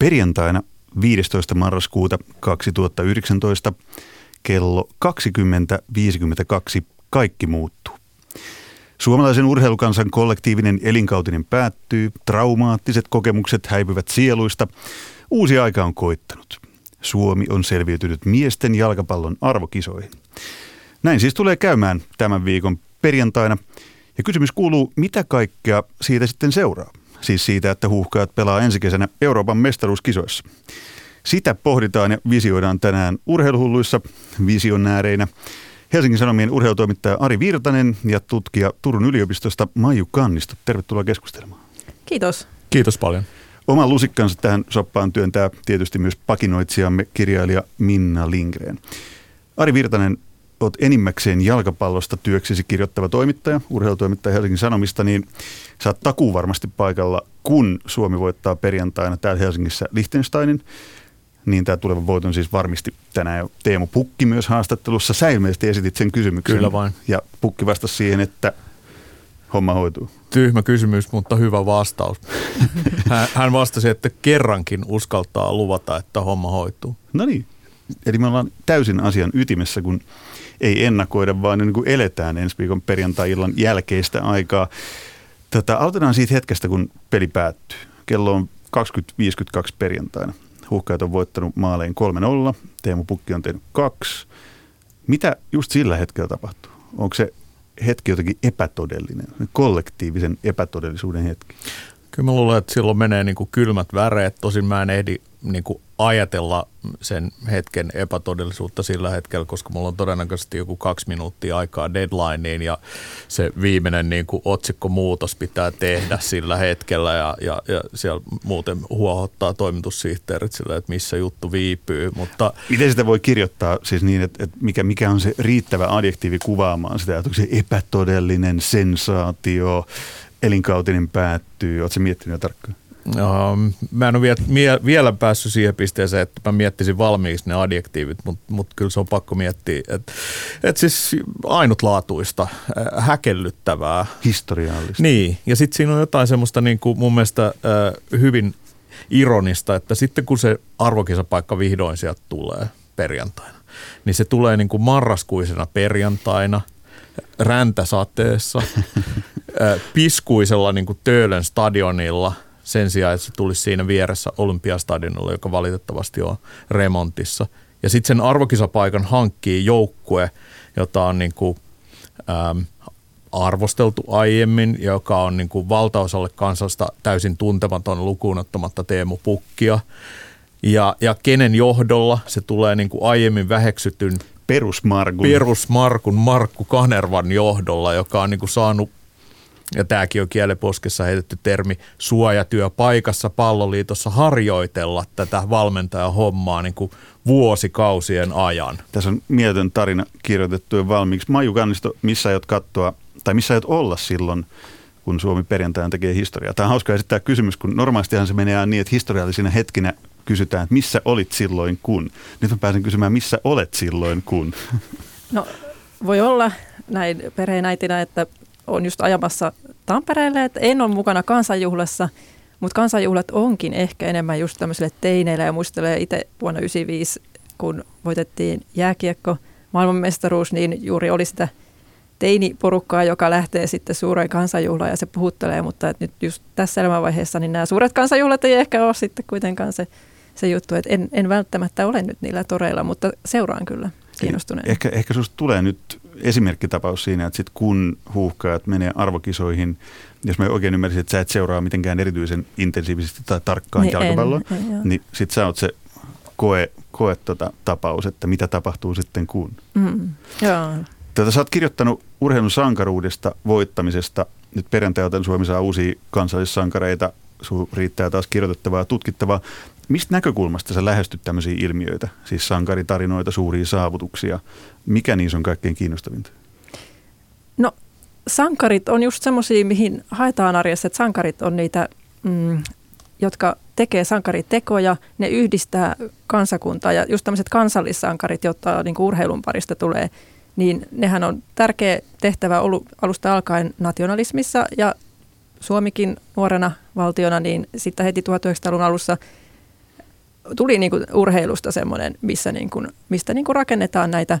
Perjantaina 15. marraskuuta 2019 kello 20.52 kaikki muuttuu. Suomalaisen urheilukansan kollektiivinen elinkautinen päättyy, traumaattiset kokemukset häipyvät sieluista, uusi aika on koittanut. Suomi on selviytynyt miesten jalkapallon arvokisoihin. Näin siis tulee käymään tämän viikon perjantaina. Ja kysymys kuuluu, mitä kaikkea siitä sitten seuraa? Siis siitä, että huuhkajat pelaa ensi kesänä Euroopan mestaruuskisoissa. Sitä pohditaan ja visioidaan tänään urheiluhulluissa visionääreinä. Helsingin Sanomien urheilutoimittaja Ari Virtanen ja tutkija Turun yliopistosta Maiju Kannisto. Tervetuloa keskustelemaan. Kiitos. Kiitos paljon. Oman lusikkansa tähän soppaan työntää tietysti myös pakinoitsijamme kirjailija Minna Lindgren. Ari Virtanen, olet enimmäkseen jalkapallosta työksesi kirjoittava toimittaja, urheilutoimittaja Helsingin Sanomista, niin oot takuu varmasti paikalla, kun Suomi voittaa perjantaina täällä Helsingissä Liechtensteinin. Niin tämä tuleva voiton siis varmisti tänään jo Teemu Pukki myös haastattelussa. Sä ilmeisesti esitit sen kysymyksen. Kyllä vain. Ja Pukki vastasi siihen, että homma hoituu. Tyhmä kysymys, mutta hyvä vastaus. Hän vastasi, että kerrankin uskaltaa luvata, että homma hoituu. No niin. Eli me ollaan täysin asian ytimessä, kun ei ennakoida, vaan niin kuin eletään ensi viikon perjantai-illan jälkeistä aikaa. Tätä, aloitetaan siitä hetkestä, kun peli päättyy. Kello on 20.52 perjantaina. Huhkajat on voittanut maaleen 3-0. Teemu Pukki on tehnyt kaksi. Mitä just sillä hetkellä tapahtuu? Onko se hetki jotenkin epätodellinen, kollektiivisen epätodellisuuden hetki? Kyllä mä luulen, että silloin menee niin kuin kylmät väreet. Tosin mä en ehdi niin kuin ajatella sen hetken epätodellisuutta sillä hetkellä, koska mulla on todennäköisesti joku kaksi minuuttia aikaa deadlineen ja se viimeinen niin kuin otsikkomuutos pitää tehdä sillä hetkellä ja, ja, ja siellä muuten huohottaa toimitussihteerit sillä, että missä juttu viipyy. Mutta Miten sitä voi kirjoittaa siis niin, että, että mikä, mikä on se riittävä adjektiivi kuvaamaan sitä, että onko se epätodellinen sensaatio, elinkautinen päättyy, oletko miettinyt jo tarkkaan? Uh, mä en ole vielä, mie, vielä päässyt siihen pisteeseen, että mä miettisin valmiiksi ne adjektiivit, mutta mut kyllä se on pakko miettiä. Että et siis ainutlaatuista, häkellyttävää. Historiallista. Niin, ja sitten siinä on jotain semmoista niin kuin mun mielestä hyvin ironista, että sitten kun se arvokisapaikka vihdoin sieltä tulee perjantaina, niin se tulee niin kuin marraskuisena perjantaina – räntäsateessa, piskuisella niin kuin Töölön stadionilla – sen sijaan, että se tulisi siinä vieressä Olympiastadionilla, joka valitettavasti on remontissa. Ja sitten sen arvokisapaikan hankkii joukkue, jota on niin kuin, ähm, arvosteltu aiemmin, joka on niin kuin valtaosalle kansasta täysin tuntematon lukuun ottamatta Teemu Pukkia. Ja, ja kenen johdolla se tulee niin kuin aiemmin väheksytyn Perusmarkun. Perusmarkun Markku Kanervan johdolla, joka on niin kuin saanut ja tämäkin on kieleposkessa heitetty termi, suojatyö paikassa palloliitossa harjoitella tätä valmentajahommaa niin kuin vuosikausien ajan. Tässä on mieletön tarina kirjoitettu jo valmiiksi. Maju Kannisto, missä aiot katsoa, tai missä aiot olla silloin, kun Suomi perjantaina tekee historiaa? Tämä on hauska esittää kysymys, kun normaalistihan se menee niin, että historiallisina hetkinä kysytään, että missä olit silloin kun. Nyt mä pääsen kysymään, missä olet silloin kun. No voi olla näin perheenäitinä, että on just ajamassa Tampereelle, että en ole mukana kansanjuhlassa, mutta kansanjuhlat onkin ehkä enemmän just tämmöisille teineille. Ja muistelee itse vuonna 1995, kun voitettiin jääkiekko maailmanmestaruus, niin juuri oli sitä teiniporukkaa, joka lähtee sitten suureen kansanjuhlaan ja se puhuttelee, mutta nyt just tässä elämänvaiheessa niin nämä suuret kansanjuhlat ei ehkä ole sitten kuitenkaan se, se juttu, että en, en välttämättä ole nyt niillä toreilla, mutta seuraan kyllä kiinnostuneen. Ehkä, ehkä sinusta tulee nyt esimerkkitapaus siinä, että sit kun huuhkajat menee arvokisoihin, jos mä oikein ymmärsin, että sä et seuraa mitenkään erityisen intensiivisesti tai tarkkaan niin jalkapalloa, en, niin sit sä oot se koe, koe tota tapaus, että mitä tapahtuu sitten kun. Mm, joo. Tätä sä oot kirjoittanut urheilun sankaruudesta, voittamisesta. Nyt perjantailta Suomi saa uusia kansallissankareita. Sun riittää taas kirjoitettavaa tutkittavaa. Mistä näkökulmasta sä lähestyt tämmöisiä ilmiöitä, siis sankaritarinoita, suuria saavutuksia? Mikä niissä on kaikkein kiinnostavinta? No sankarit on just semmoisia, mihin haetaan arjessa, että sankarit on niitä, mm, jotka tekee sankaritekoja, ne yhdistää kansakuntaa ja just tämmöiset kansallissankarit, jotta niin urheilun parista tulee, niin nehän on tärkeä tehtävä ollut alusta alkaen nationalismissa ja Suomikin nuorena valtiona, niin sitten heti 1900-luvun alussa – tuli niin kuin urheilusta semmoinen, missä niin kuin, mistä niin kuin rakennetaan näitä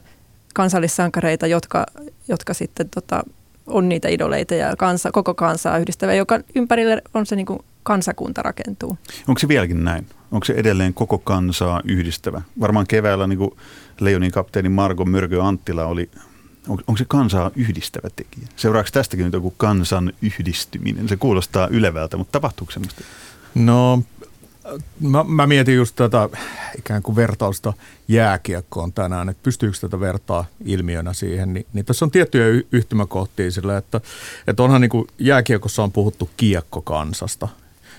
kansallissankareita, jotka, jotka sitten tota, on niitä idoleita ja kansa, koko kansaa yhdistävä, joka ympärille on se niin kuin kansakunta rakentuu. Onko se vieläkin näin? Onko se edelleen koko kansaa yhdistävä? Varmaan keväällä niin kuin Leonin kapteeni Marko Mörkö Anttila oli on, onko se kansaa yhdistävä tekijä? Seuraako tästäkin nyt joku kansan yhdistyminen? Se kuulostaa ylevältä, mutta tapahtuuko semmoista? No mä, mä mietin just tätä ikään kuin vertausta jääkiekkoon tänään, että pystyykö tätä vertaa ilmiönä siihen, niin, niin tässä on tiettyjä yhtymäkohtia sillä, että, että onhan niin kuin jääkiekossa on puhuttu kiekkokansasta,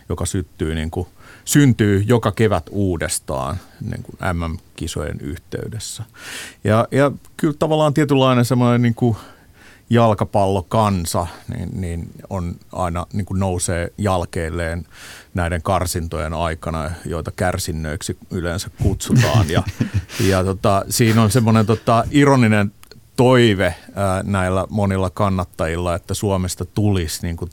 joka syttyy niin kuin, syntyy joka kevät uudestaan niin kuin MM-kisojen yhteydessä. Ja, ja kyllä tavallaan tietynlainen semmoinen niin kuin jalkapallokansa niin, niin on aina niin kuin nousee jalkeilleen näiden karsintojen aikana, joita kärsinnöiksi yleensä kutsutaan. Ja, ja tota, siinä on semmoinen tota, ironinen toive ää, näillä monilla kannattajilla, että Suomesta tulisi niin kuin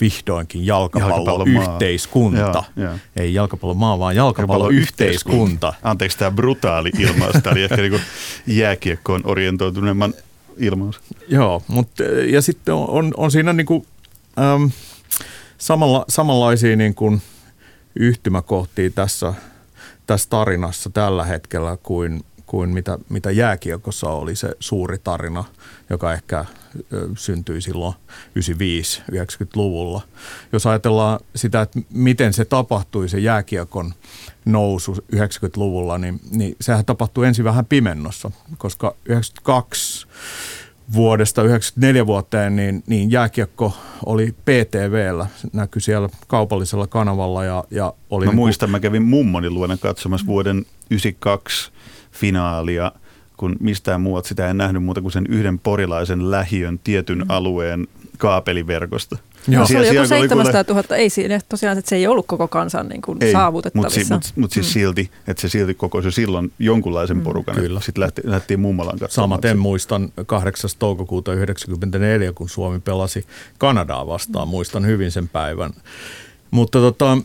vihdoinkin jalkapalloyhteiskunta. Jalkapallo Ei jalkapallomaa, vaan jalkapalloyhteiskunta. Anteeksi tämä brutaali ilmaus. Tämä oli ehkä niin jääkiekkoon orientoituneemman ilmaus. Joo, mutta ja sitten on, on, on siinä niin kuin, äm, samalla, samanlaisia niin kuin yhtymäkohtia tässä, tässä tarinassa tällä hetkellä kuin, kuin mitä, mitä jääkiekossa oli se suuri tarina, joka ehkä syntyi silloin 95-90-luvulla. Jos ajatellaan sitä, että miten se tapahtui, se jääkiekon nousu 90-luvulla, niin, niin sehän tapahtui ensin vähän pimennossa, koska 92 vuodesta 94 vuoteen, niin, niin jääkiekko oli PTVllä, näkyi siellä kaupallisella kanavalla. Ja, ja oli mä niin muistan, mä kävin mummoni luona katsomassa vuoden 92 finaalia, kun mistään muualta sitä en nähnyt muuta kuin sen yhden porilaisen lähiön tietyn mm. alueen kaapeliverkosta. Joo. Se oli joku 700 000, ei siinä tosiaan, että se ei ollut koko kansan niin kuin ei, saavutettavissa. Mutta si, mut, mut siis mm. silti, että se silti kokoisi silloin jonkunlaisen mm. porukan. Mm. Kyllä. Sitten lähti, lähtiin mummalan katsomaan. Samaten muistan 8. toukokuuta 1994, kun Suomi pelasi Kanadaa vastaan. Mm. Muistan hyvin sen päivän. Mutta tota,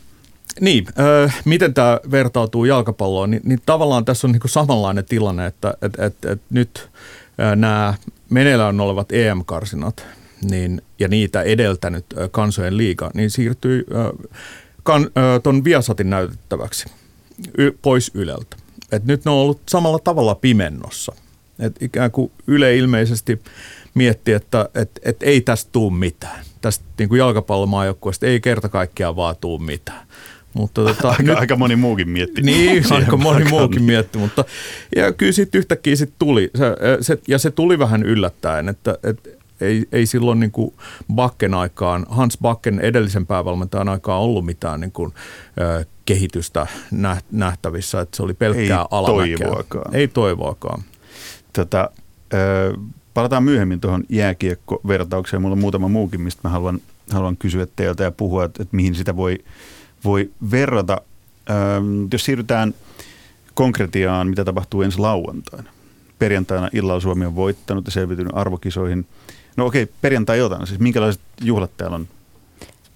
niin, äh, miten tämä vertautuu jalkapalloon, niin, niin tavallaan tässä on niinku samanlainen tilanne, että et, et, et nyt äh, nämä meneillään olevat EM-karsinat – niin, ja niitä edeltänyt kansojen liiga, niin siirtyi kan, ton Viasatin näytettäväksi y, pois Yleltä. Et nyt ne on ollut samalla tavalla pimennossa. Et ikään kuin Yle ilmeisesti mietti, että et, et ei tästä tuu mitään. Tästä niin kuin jalkapallomaajoukkueesta ei kerta kaikkiaan vaan tuu mitään. Mutta tota, aika, nyt, aika moni muukin mietti. Niin, aika moni muukin mietti, mutta ja kyllä sitten yhtäkkiä sit tuli, se, se, ja se tuli vähän yllättäen, että, että ei, ei silloin niin kuin Bakken aikaan, Hans Bakken edellisen päävalmentajan aikaan ollut mitään niin kuin, ö, kehitystä nähtävissä, että se oli pelkkää ei alamäkeä. Toivoakaan. Ei toivoakaan. Tätä, ö, palataan myöhemmin tuohon jääkiekko-vertaukseen. Mulla on muutama muukin, mistä mä haluan, haluan kysyä teiltä ja puhua, että, että mihin sitä voi, voi verrata. Ö, jos siirrytään konkretiaan, mitä tapahtuu ensi lauantaina. Perjantaina illalla Suomi on voittanut ja selvitynyt arvokisoihin – No okei, perjantai-iltana, siis minkälaiset juhlat täällä on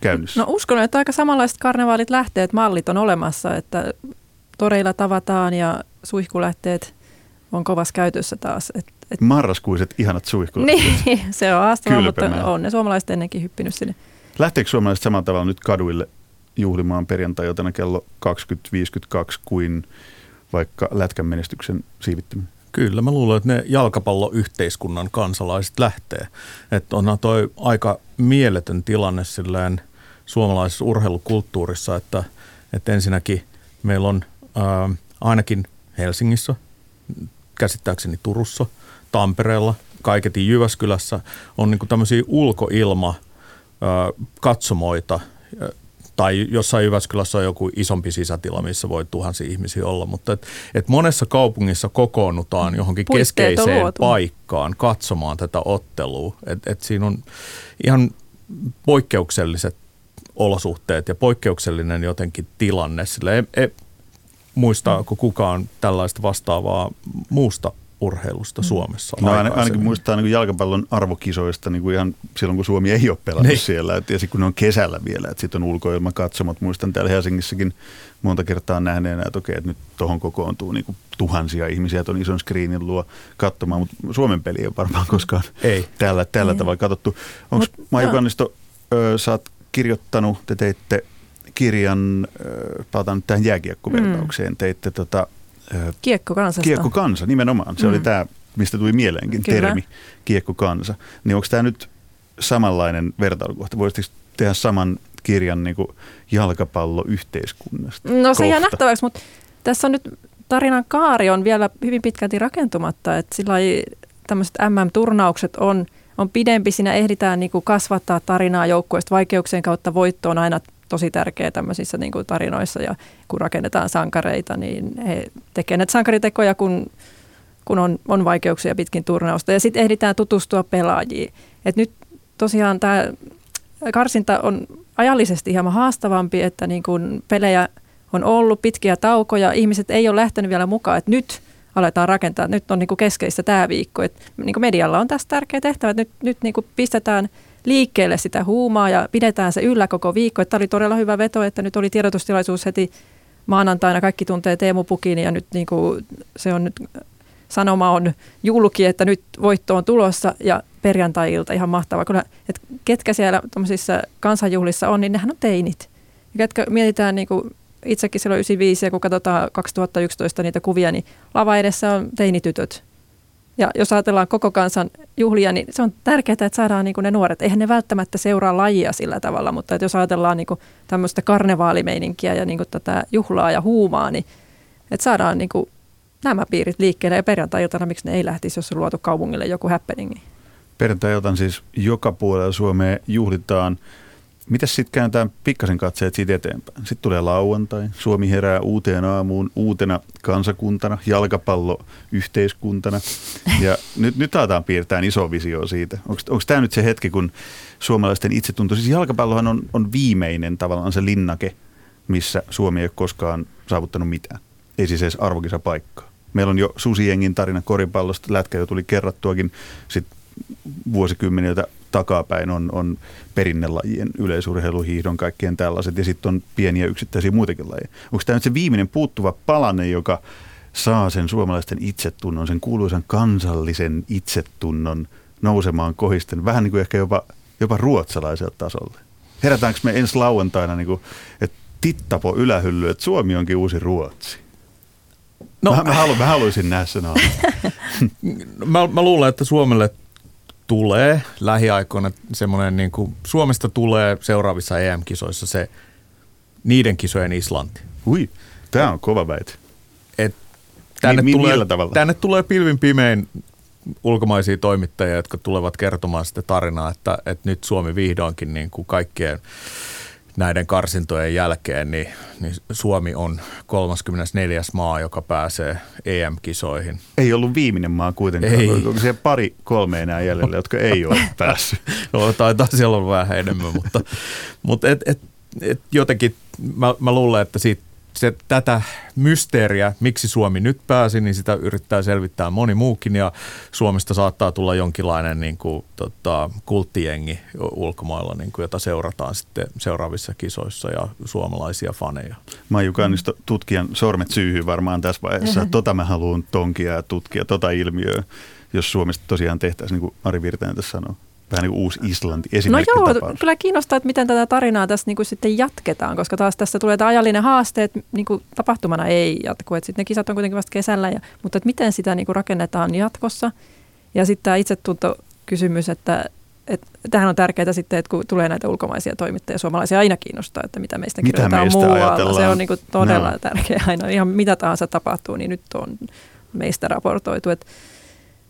käynnissä? No uskon, että aika samanlaiset karnevaalit lähteet, mallit on olemassa, että toreilla tavataan ja suihkulähteet on kovassa käytössä taas. Et, et... Marraskuiset ihanat suihkulähteet. Niin, se on haastava, mutta on ne suomalaiset ennenkin hyppinyt sinne. Lähteekö suomalaiset samalla tavalla nyt kaduille juhlimaan perjantai kello 20.52 kuin vaikka lätkän menestyksen siivittäminen? Kyllä, mä luulen, että ne jalkapalloyhteiskunnan kansalaiset lähtee. Että onhan toi aika mieletön tilanne silleen suomalaisessa urheilukulttuurissa, että, että ensinnäkin meillä on ää, ainakin Helsingissä, käsittääkseni Turussa, Tampereella, kaiketin Jyväskylässä on niin tämmöisiä ulkoilma katsomoita, tai jossain Jyväskylässä on joku isompi sisätila, missä voi tuhansia ihmisiä olla, mutta et, et monessa kaupungissa kokoonnutaan johonkin Puitteet keskeiseen paikkaan katsomaan tätä ottelua. Et, et siinä on ihan poikkeukselliset olosuhteet ja poikkeuksellinen jotenkin tilanne. Sille ei, ei, muistaako kukaan tällaista vastaavaa muusta urheilusta Suomessa. No ainakin, ainakin muistaa niin jalkapallon arvokisoista niin kuin ihan silloin, kun Suomi ei ole pelannut niin. siellä. Et, ja sitten kun ne on kesällä vielä, että sitten on ulkoilma katsomot. Muistan täällä Helsingissäkin monta kertaa nähneenä, että okei, että nyt tuohon kokoontuu niin kuin tuhansia ihmisiä tuon ison screenin luo katsomaan, mutta Suomen peli ei varmaan koskaan ei. tällä, tällä ei. tavalla katsottu. Onko Maiju Kannisto, ö, sä oot kirjoittanut, te teitte kirjan, palataan nyt tähän jääkiekkovertaukseen, mm. teitte tota, Kiekko kansasta. Kiekko kansa, nimenomaan. Se mm. oli tämä, mistä tuli mieleenkin Kyllä. termi, kiekko kansa. Niin onko tämä nyt samanlainen vertailukohta? Voisitko tehdä saman kirjan niin kuin jalkapalloyhteiskunnasta? No se jää nähtäväksi, mutta tässä on nyt tarinan kaari on vielä hyvin pitkälti rakentumatta, että sillä tämmöiset MM-turnaukset on, on pidempi, siinä ehditään niin kuin kasvattaa tarinaa joukkueesta vaikeuksien kautta voittoon aina tosi tärkeä tämmöisissä niin kuin tarinoissa ja kun rakennetaan sankareita, niin he tekevät näitä sankaritekoja, kun, kun on, on vaikeuksia pitkin turnausta ja sitten ehditään tutustua pelaajiin. Et nyt tosiaan tämä karsinta on ajallisesti hieman haastavampi, että niin kuin pelejä on ollut pitkiä taukoja, ihmiset ei ole lähtenyt vielä mukaan, että nyt aletaan rakentaa, nyt on niin kuin keskeistä tämä viikko. Et niin kuin medialla on tässä tärkeä tehtävä, että nyt, nyt niin kuin pistetään – liikkeelle sitä huumaa ja pidetään se yllä koko viikko. Tämä oli todella hyvä veto, että nyt oli tiedotustilaisuus heti maanantaina. Kaikki tuntee Teemu Pukin ja nyt niin kuin se on nyt, sanoma on julki, että nyt voitto on tulossa ja perjantai-ilta ihan mahtava. Kyllä, että ketkä siellä kansanjuhlissa on, niin nehän on teinit. Ja ketkä mietitään niin kuin itsekin silloin 95 ja kun katsotaan 2011 niitä kuvia, niin lava edessä on teinitytöt ja jos ajatellaan koko kansan juhlia, niin se on tärkeää, että saadaan niin kuin ne nuoret. Eihän ne välttämättä seuraa lajia sillä tavalla, mutta että jos ajatellaan niin kuin tämmöistä karnevaalimeininkiä ja niin kuin tätä juhlaa ja huumaa, niin että saadaan niin kuin nämä piirit liikkeelle. Ja perjantai-iltana, miksi ne ei lähtisi, jos on luotu kaupungille joku happening. Perjantai-iltana siis joka puolella Suomea juhlitaan Mitäs sitten kääntää pikkasen katseet siitä eteenpäin? Sitten tulee lauantai. Suomi herää uuteen aamuun uutena kansakuntana, jalkapalloyhteiskuntana. Ja nyt, nyt aletaan piirtää iso visio siitä. Onko tämä nyt se hetki, kun suomalaisten itsetunto, siis jalkapallohan on, on viimeinen tavallaan se linnake, missä Suomi ei ole koskaan saavuttanut mitään. Ei siis edes arvokisa paikkaa. Meillä on jo Susiengin tarina koripallosta, lätkä jo tuli kerrattuakin. Sitten vuosikymmeniltä takapäin on, on perinnelajien, yleisurheilu, hiihdon, kaikkien tällaiset, ja sitten on pieniä yksittäisiä muitakin lajeja. Onko tämä nyt se viimeinen puuttuva palanne, joka saa sen suomalaisten itsetunnon, sen kuuluisan kansallisen itsetunnon nousemaan kohisten, vähän niin kuin ehkä jopa, jopa ruotsalaiselle tasolle? Herätäänkö me ensi lauantaina, niin kuin, että tittapo ylähylly, että Suomi onkin uusi Ruotsi? No, mä, mä, halu, mä haluaisin nähdä sen mä, mä luulen, että Suomelle tulee lähiaikoina semmoinen, niin kuin Suomesta tulee seuraavissa EM-kisoissa se niiden kisojen Islanti. Ui, tämä on kova väite. Et tänne, mi, tulee, tavalla? tänne tulee pilvin pimein ulkomaisia toimittajia, jotka tulevat kertomaan sitä tarinaa, että, että nyt Suomi vihdoinkin niin kuin kaikkien näiden karsintojen jälkeen, niin, niin Suomi on 34. maa, joka pääsee EM-kisoihin. Ei ollut viimeinen maa kuitenkaan. Ei. Onko siellä pari kolme enää jäljellä, jotka ei ole päässyt? no, taitaa siellä olla vähän enemmän, mutta, mutta et, et, et jotenkin mä, mä luulen, että siitä se, tätä mysteeriä, miksi Suomi nyt pääsi, niin sitä yrittää selvittää moni muukin ja Suomesta saattaa tulla jonkinlainen niin kuin, tota, kulttijengi ulkomailla, niin kuin, jota seurataan sitten seuraavissa kisoissa ja suomalaisia faneja. Maiju Kannisto, tutkijan sormet syyhyy varmaan tässä vaiheessa. Mm-hmm. Tota mä haluan tonkia ja tutkia, tota ilmiöä, jos Suomesta tosiaan tehtäisiin, niin kuin Ari Virtanen tässä sanoo vähän niin kuin uusi Islanti No joo, kyllä kiinnostaa, että miten tätä tarinaa tässä niin kuin sitten jatketaan, koska taas tässä tulee tämä ajallinen haaste, että niin kuin tapahtumana ei jatku, että sitten ne kisat on kuitenkin vasta kesällä, ja, mutta että miten sitä niin kuin rakennetaan jatkossa. Ja sitten tämä itsetuntokysymys, että, että tähän on tärkeää sitten, että kun tulee näitä ulkomaisia toimittajia, suomalaisia aina kiinnostaa, että mitä meistä mitä kirjoitetaan meistä muualla. Ajatellaan. Se on niin kuin todella no. tärkeää aina. Ihan mitä tahansa tapahtuu, niin nyt on meistä raportoitu. Että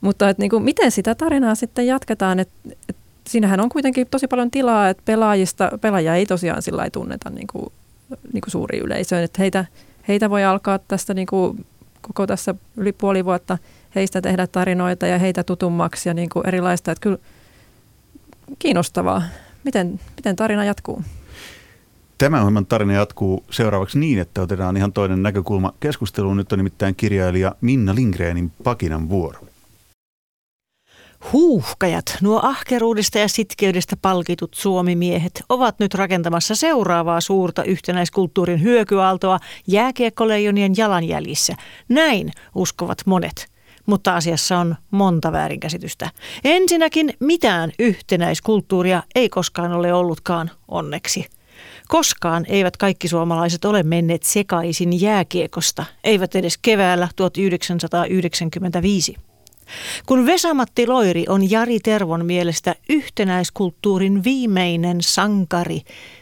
mutta että niin kuin, miten sitä tarinaa sitten jatketaan, että, että siinähän on kuitenkin tosi paljon tilaa, että pelaajista, pelaajia ei tosiaan sillä ei tunneta niin kuin, niin kuin suuri yleisö, että heitä, heitä voi alkaa tästä niin kuin koko tässä yli puoli vuotta heistä tehdä tarinoita ja heitä tutummaksi ja niin kuin erilaista, että kyllä kiinnostavaa. Miten, miten tarina jatkuu? Tämä ohjelman tarina jatkuu seuraavaksi niin, että otetaan ihan toinen näkökulma keskusteluun. Nyt on nimittäin kirjailija Minna Lindgrenin Pakinan vuoro. Huuhkajat, nuo ahkeruudesta ja sitkeydestä palkitut suomimiehet, ovat nyt rakentamassa seuraavaa suurta yhtenäiskulttuurin hyökyaaltoa jääkiekkoleijonien jalanjäljissä. Näin uskovat monet. Mutta asiassa on monta väärinkäsitystä. Ensinnäkin mitään yhtenäiskulttuuria ei koskaan ole ollutkaan, onneksi. Koskaan eivät kaikki suomalaiset ole menneet sekaisin jääkiekosta, eivät edes keväällä 1995. Kun Vesamatti Loiri on Jari Tervon mielestä yhtenäiskulttuurin viimeinen sankari,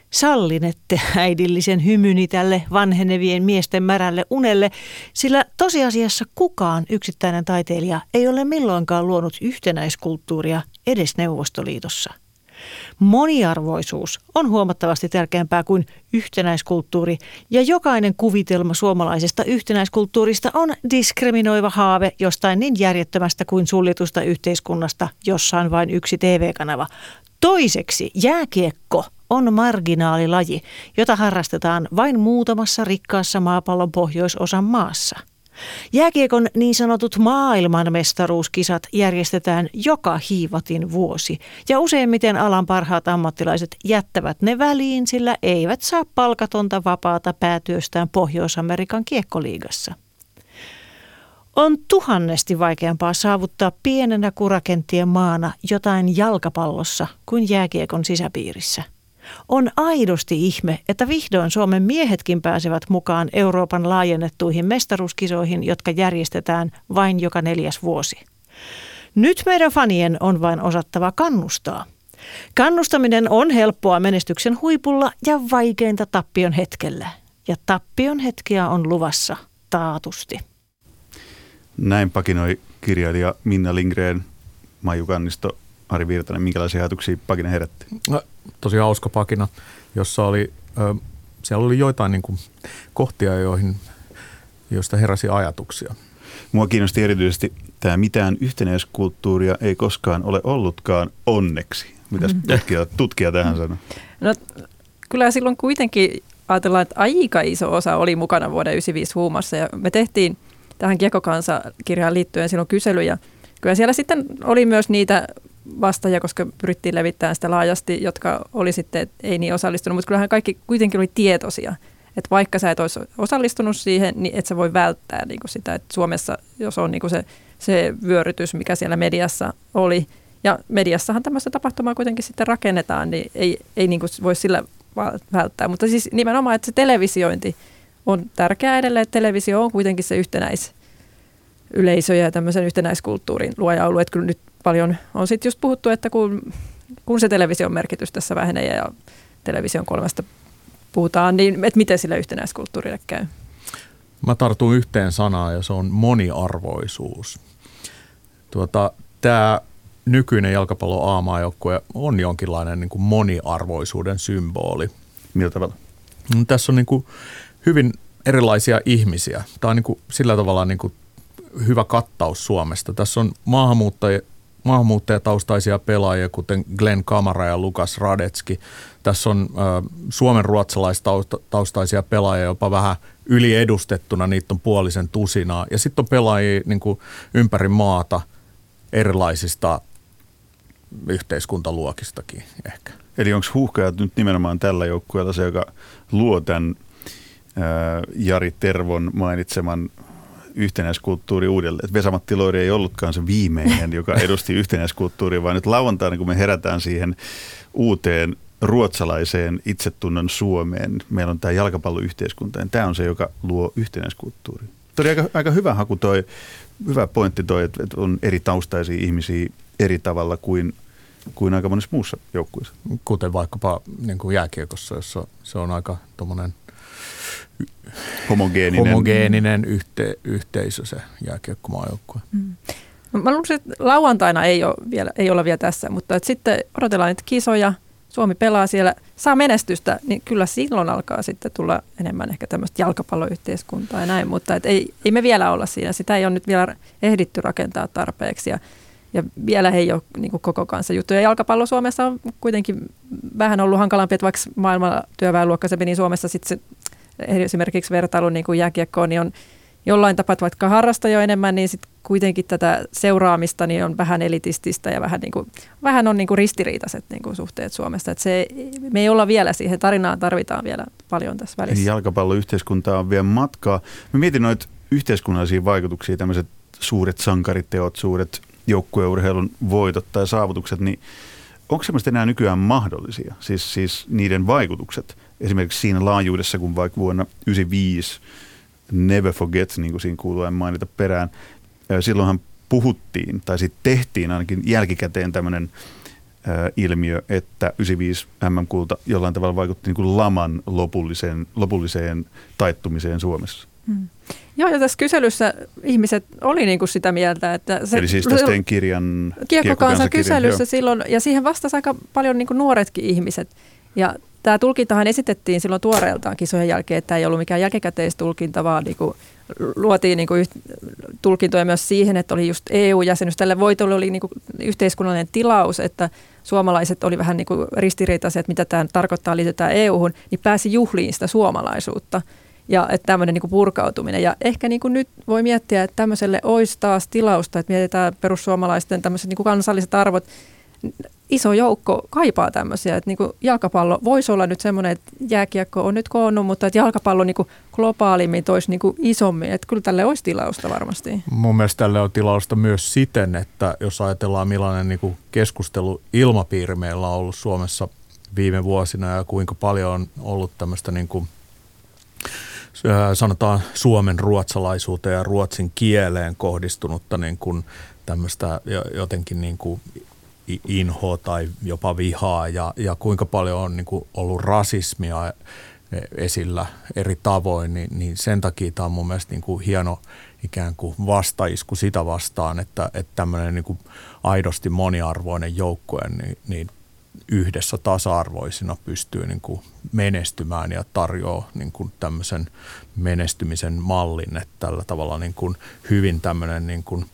sallinette äidillisen hymyni tälle vanhenevien miesten märälle unelle, sillä tosiasiassa kukaan yksittäinen taiteilija ei ole milloinkaan luonut yhtenäiskulttuuria edes Neuvostoliitossa – Moniarvoisuus on huomattavasti tärkeämpää kuin yhtenäiskulttuuri ja jokainen kuvitelma suomalaisesta yhtenäiskulttuurista on diskriminoiva haave jostain niin järjettömästä kuin suljetusta yhteiskunnasta, jossa on vain yksi TV-kanava. Toiseksi jääkiekko on marginaalilaji, jota harrastetaan vain muutamassa rikkaassa maapallon pohjoisosan maassa – Jääkiekon niin sanotut maailmanmestaruuskisat järjestetään joka hiivatin vuosi ja useimmiten alan parhaat ammattilaiset jättävät ne väliin, sillä eivät saa palkatonta vapaata päätyöstään Pohjois-Amerikan kiekkoliigassa. On tuhannesti vaikeampaa saavuttaa pienenä kurakenttien maana jotain jalkapallossa kuin jääkiekon sisäpiirissä – on aidosti ihme, että vihdoin Suomen miehetkin pääsevät mukaan Euroopan laajennettuihin mestaruuskisoihin, jotka järjestetään vain joka neljäs vuosi. Nyt meidän fanien on vain osattava kannustaa. Kannustaminen on helppoa menestyksen huipulla ja vaikeinta tappion hetkellä. Ja tappion hetkiä on luvassa taatusti. Näin pakinoi kirjailija Minna Lindgren, Maiju Kannisto, Ari Virtanen. Minkälaisia ajatuksia pakina herätti? No, tosi hauska pakina, jossa oli, ö, siellä oli joitain niin kuin, kohtia, joihin, joista heräsi ajatuksia. Mua kiinnosti erityisesti tämä mitään yhtenäiskulttuuria ei koskaan ole ollutkaan onneksi. Mitäs mm. tutkija, tutkija tähän sanoo? No, kyllä silloin kuitenkin ajatellaan, että aika iso osa oli mukana vuoden 1995 huumassa ja me tehtiin tähän Kiekokansa-kirjaan liittyen silloin kyselyjä. Kyllä siellä sitten oli myös niitä vastaajia, koska pyrittiin levittämään sitä laajasti, jotka oli sitten ei niin osallistunut, mutta kyllähän kaikki kuitenkin oli tietoisia. Että vaikka sä et olisi osallistunut siihen, niin et sä voi välttää niin kuin sitä, että Suomessa, jos on niin kuin se, se vyörytys, mikä siellä mediassa oli, ja mediassahan tämmöistä tapahtumaa kuitenkin sitten rakennetaan, niin ei, ei niin kuin voi sillä välttää. Mutta siis nimenomaan, että se televisiointi on tärkeää edelleen, että televisio on kuitenkin se yhtenäis yleisö ja tämmöisen yhtenäiskulttuurin luoja ollut. Että kyllä nyt paljon on sitten just puhuttu, että kun, kun se television merkitys tässä vähenee ja television kolmesta puhutaan, niin että miten sille yhtenäiskulttuurille käy? Mä tartun yhteen sanaan ja se on moniarvoisuus. Tuota, Tämä nykyinen jalkapallo aamaajoukkue on jonkinlainen niin kuin moniarvoisuuden symboli. Millä tavalla? No, tässä on niin kuin hyvin erilaisia ihmisiä. Tämä on niin kuin sillä tavalla niin kuin hyvä kattaus Suomesta. Tässä on maahanmuuttajia, maahanmuuttajataustaisia pelaajia, kuten Glenn Kamara ja Lukas Radetski. Tässä on äh, suomen ruotsalaistaustaisia pelaajia jopa vähän yliedustettuna, niitä on puolisen tusinaa. Ja sitten on pelaajia niin kuin ympäri maata erilaisista yhteiskuntaluokistakin ehkä. Eli onko huuhkajat nyt nimenomaan tällä joukkueella se, joka luo tämän Jari Tervon mainitseman yhtenäiskulttuuri uudelleen. Vesamatti Loiri ei ollutkaan se viimeinen, joka edusti yhtenäiskulttuuria, vaan nyt lauantaina, kun me herätään siihen uuteen ruotsalaiseen itsetunnon Suomeen, meillä on tämä jalkapalloyhteiskunta, ja tämä on se, joka luo yhtenäiskulttuuri. Toi aika, aika hyvä haku toi, hyvä pointti toi, että on eri taustaisia ihmisiä eri tavalla kuin kuin aika monessa muussa joukkueessa. Kuten vaikkapa niin kuin jääkiekossa, jossa se on aika tuommoinen – homogeeninen, homogeeninen yhte, yhteisö se jääkiekkomaajoukkue. Mm. No, mä luulen, että lauantaina ei, ole vielä, ei olla vielä tässä, mutta että sitten odotellaan niitä kisoja, Suomi pelaa siellä, saa menestystä, niin kyllä silloin alkaa sitten tulla enemmän ehkä tämmöistä jalkapalloyhteiskuntaa ja näin, mutta et ei, ei me vielä olla siinä. Sitä ei ole nyt vielä ehditty rakentaa tarpeeksi. Ja, ja vielä he ei ole niin kuin koko kanssa juttu. Ja jalkapallo Suomessa on kuitenkin vähän ollut hankalampi, että vaikka maailmalla työväenluokkaisempi, niin Suomessa sitten se esimerkiksi vertailu niin kuin jääkiekkoon, niin on jollain tapaa, vaikka harrasta jo enemmän, niin sitten kuitenkin tätä seuraamista niin on vähän elitististä ja vähän, niin kuin, vähän on niin kuin ristiriitaiset niin kuin suhteet Suomessa. Et se, me ei olla vielä siihen tarinaan, tarvitaan vielä paljon tässä välissä. Jalkapalloyhteiskunta on vielä matkaa. Mä mietin noita yhteiskunnallisia vaikutuksia, tämmöiset suuret sankariteot, suuret joukkueurheilun voitot tai saavutukset, niin onko semmoista enää nykyään mahdollisia? Siis, siis niiden vaikutukset esimerkiksi siinä laajuudessa, kun vaikka vuonna 1995 Never Forget, niin kuin siinä kuuluu mainita perään, silloinhan puhuttiin, tai sitten tehtiin ainakin jälkikäteen tämmöinen ilmiö, että 95 MM-kulta jollain tavalla vaikutti niin kuin laman lopulliseen, lopulliseen taittumiseen Suomessa. Hmm. Joo, ja tässä kyselyssä ihmiset oli niin kuin sitä mieltä, että... Se, Eli siis tässä tein kirjan... Kiekkokansan kyselyssä joo. silloin, ja siihen vastasi aika paljon niin kuin nuoretkin ihmiset. Ja tämä tulkintahan esitettiin silloin tuoreeltaan kisojen jälkeen, että tämä ei ollut mikään jälkikäteistulkinta, vaan niin kuin luotiin niin kuin tulkintoja myös siihen, että oli just EU-jäsenyys. Tälle voitolle oli niin kuin yhteiskunnallinen tilaus, että suomalaiset oli vähän niin kuin ristiriitaisia, että mitä tämä tarkoittaa, liitetään EU-hun, niin pääsi juhliin sitä suomalaisuutta. Ja että tämmöinen niin purkautuminen. Ja ehkä niin kuin nyt voi miettiä, että tämmöiselle olisi taas tilausta, että mietitään perussuomalaisten tämmöiset niin kuin kansalliset arvot, iso joukko kaipaa tämmöisiä, että niin kuin jalkapallo voisi olla nyt semmoinen, että jääkiekko on nyt koonnut, mutta että jalkapallo niin kuin globaalimmin toisi niin kuin isommin, että kyllä tälle olisi tilausta varmasti. Mun mielestä tälle on tilausta myös siten, että jos ajatellaan millainen niin kuin keskustelu ilmapiiri meillä on ollut Suomessa viime vuosina ja kuinka paljon on ollut tämmöistä niin kuin sanotaan suomen ruotsalaisuuteen ja ruotsin kieleen kohdistunutta niin kuin tämmöistä jotenkin niin kuin inhoa tai jopa vihaa. Ja, ja kuinka paljon on niin kuin ollut rasismia esillä eri tavoin, niin, niin sen takia tämä on mun mielestä niin kuin hieno ikään kuin vastaisku sitä vastaan, että, että tämmöinen niin kuin aidosti moniarvoinen joukkue niin, niin yhdessä tasa-arvoisina pystyy niin kuin menestymään ja tarjoaa niin kuin tämmöisen menestymisen mallin, että tällä tavalla niin kuin hyvin tämmöinen niin kuin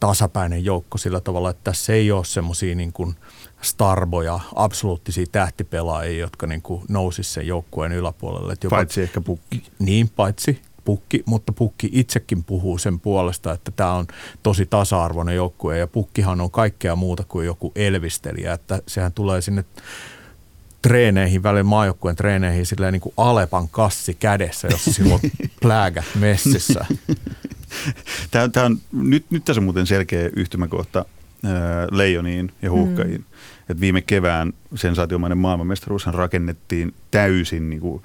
tasapäinen joukko sillä tavalla, että tässä ei ole semmoisia niin kuin starboja, absoluuttisia tähtipelaajia, jotka niin kuin nousisi sen joukkueen yläpuolelle. Että jopa, paitsi ehkä pukki. Niin, paitsi pukki, mutta pukki itsekin puhuu sen puolesta, että tämä on tosi tasa-arvoinen joukkue ja pukkihan on kaikkea muuta kuin joku elvistelijä, että sehän tulee sinne treeneihin, välillä maajoukkueen treeneihin silleen niin kuin Alepan kassi kädessä, jossa silloin pläägät messissä. Tämä, tämä on, nyt, nyt tässä on muuten selkeä yhtymäkohta ää, leijoniin ja huuhkajiin. Mm. Et viime kevään sensaatiomainen maailmanmestaruushan rakennettiin täysin niin kuin,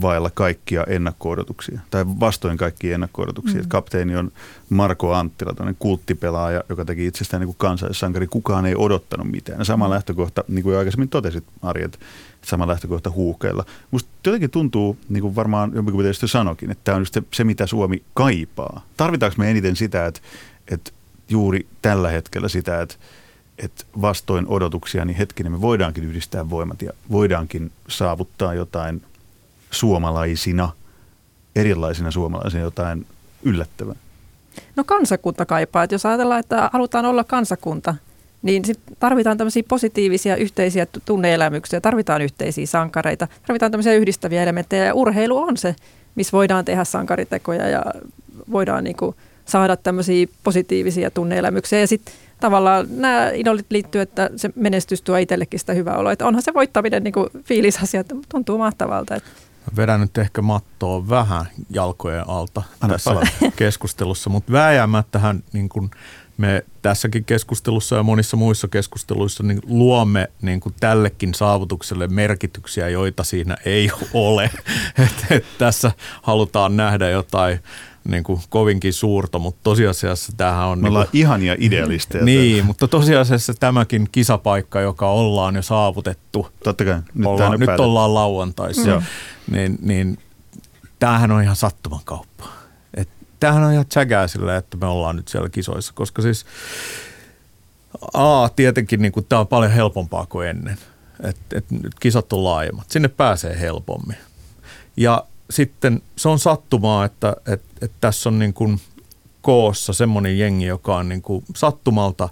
vailla kaikkia ennakko-odotuksia, tai vastoin kaikkia ennakko-odotuksia. Mm. Kapteeni on Marko Anttila, tämmöinen kulttipelaaja, joka teki itsestään niin kansallissankari. Kukaan ei odottanut mitään. Sama mm. lähtökohta, niin kuin aikaisemmin totesit, Ari, että sama lähtökohta huukeilla. Musta jotenkin tuntuu, niin kuin varmaan jompikumpi teistä sanokin, että tämä on just se, se, mitä Suomi kaipaa. Tarvitaanko me eniten sitä, että, että juuri tällä hetkellä sitä, että, että vastoin odotuksia, niin hetkinen me voidaankin yhdistää voimat ja voidaankin saavuttaa jotain suomalaisina, erilaisina suomalaisina jotain yllättävää? No kansakunta kaipaa. Että jos ajatellaan, että halutaan olla kansakunta, niin sit tarvitaan tämmöisiä positiivisia yhteisiä tunneelämyksiä, tarvitaan yhteisiä sankareita, tarvitaan tämmöisiä yhdistäviä elementtejä ja urheilu on se, missä voidaan tehdä sankaritekoja ja voidaan niin kuin saada tämmöisiä positiivisia tunneelämyksiä ja sitten tavallaan nämä idolit liittyy, että se menestys tuo itsellekin sitä hyvää oloa. Että onhan se voittaminen niin fiilisasia, että tuntuu mahtavalta. Että vedän nyt ehkä mattoa vähän jalkojen alta Anna tässä palata. keskustelussa, mutta vääjäämättähän niin kuin me tässäkin keskustelussa ja monissa muissa keskusteluissa niin luomme niin kuin tällekin saavutukselle merkityksiä, joita siinä ei ole. et, et tässä halutaan nähdä jotain niin kuin kovinkin suurta, mutta tosiasiassa tämähän on... Me ollaan niin kuin, ihania idealisteja. Niin, tämän. mutta tosiasiassa tämäkin kisapaikka, joka ollaan jo saavutettu. Totta kai. Nyt, ollaan, nyt ollaan lauantaissa. Mm. Niin, niin tämähän on ihan sattuman kauppa. Et tämähän on ihan tsägää sillä, että me ollaan nyt siellä kisoissa, koska siis A, tietenkin niin tämä on paljon helpompaa kuin ennen. Et, et nyt kisat on laajemmat. Sinne pääsee helpommin. Ja sitten se on sattumaa, että, että, että tässä on niin kuin koossa semmoinen jengi, joka on niin kuin sattumalta